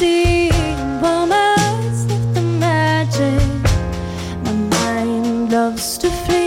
seeing moments of the magic. My mind loves to feel.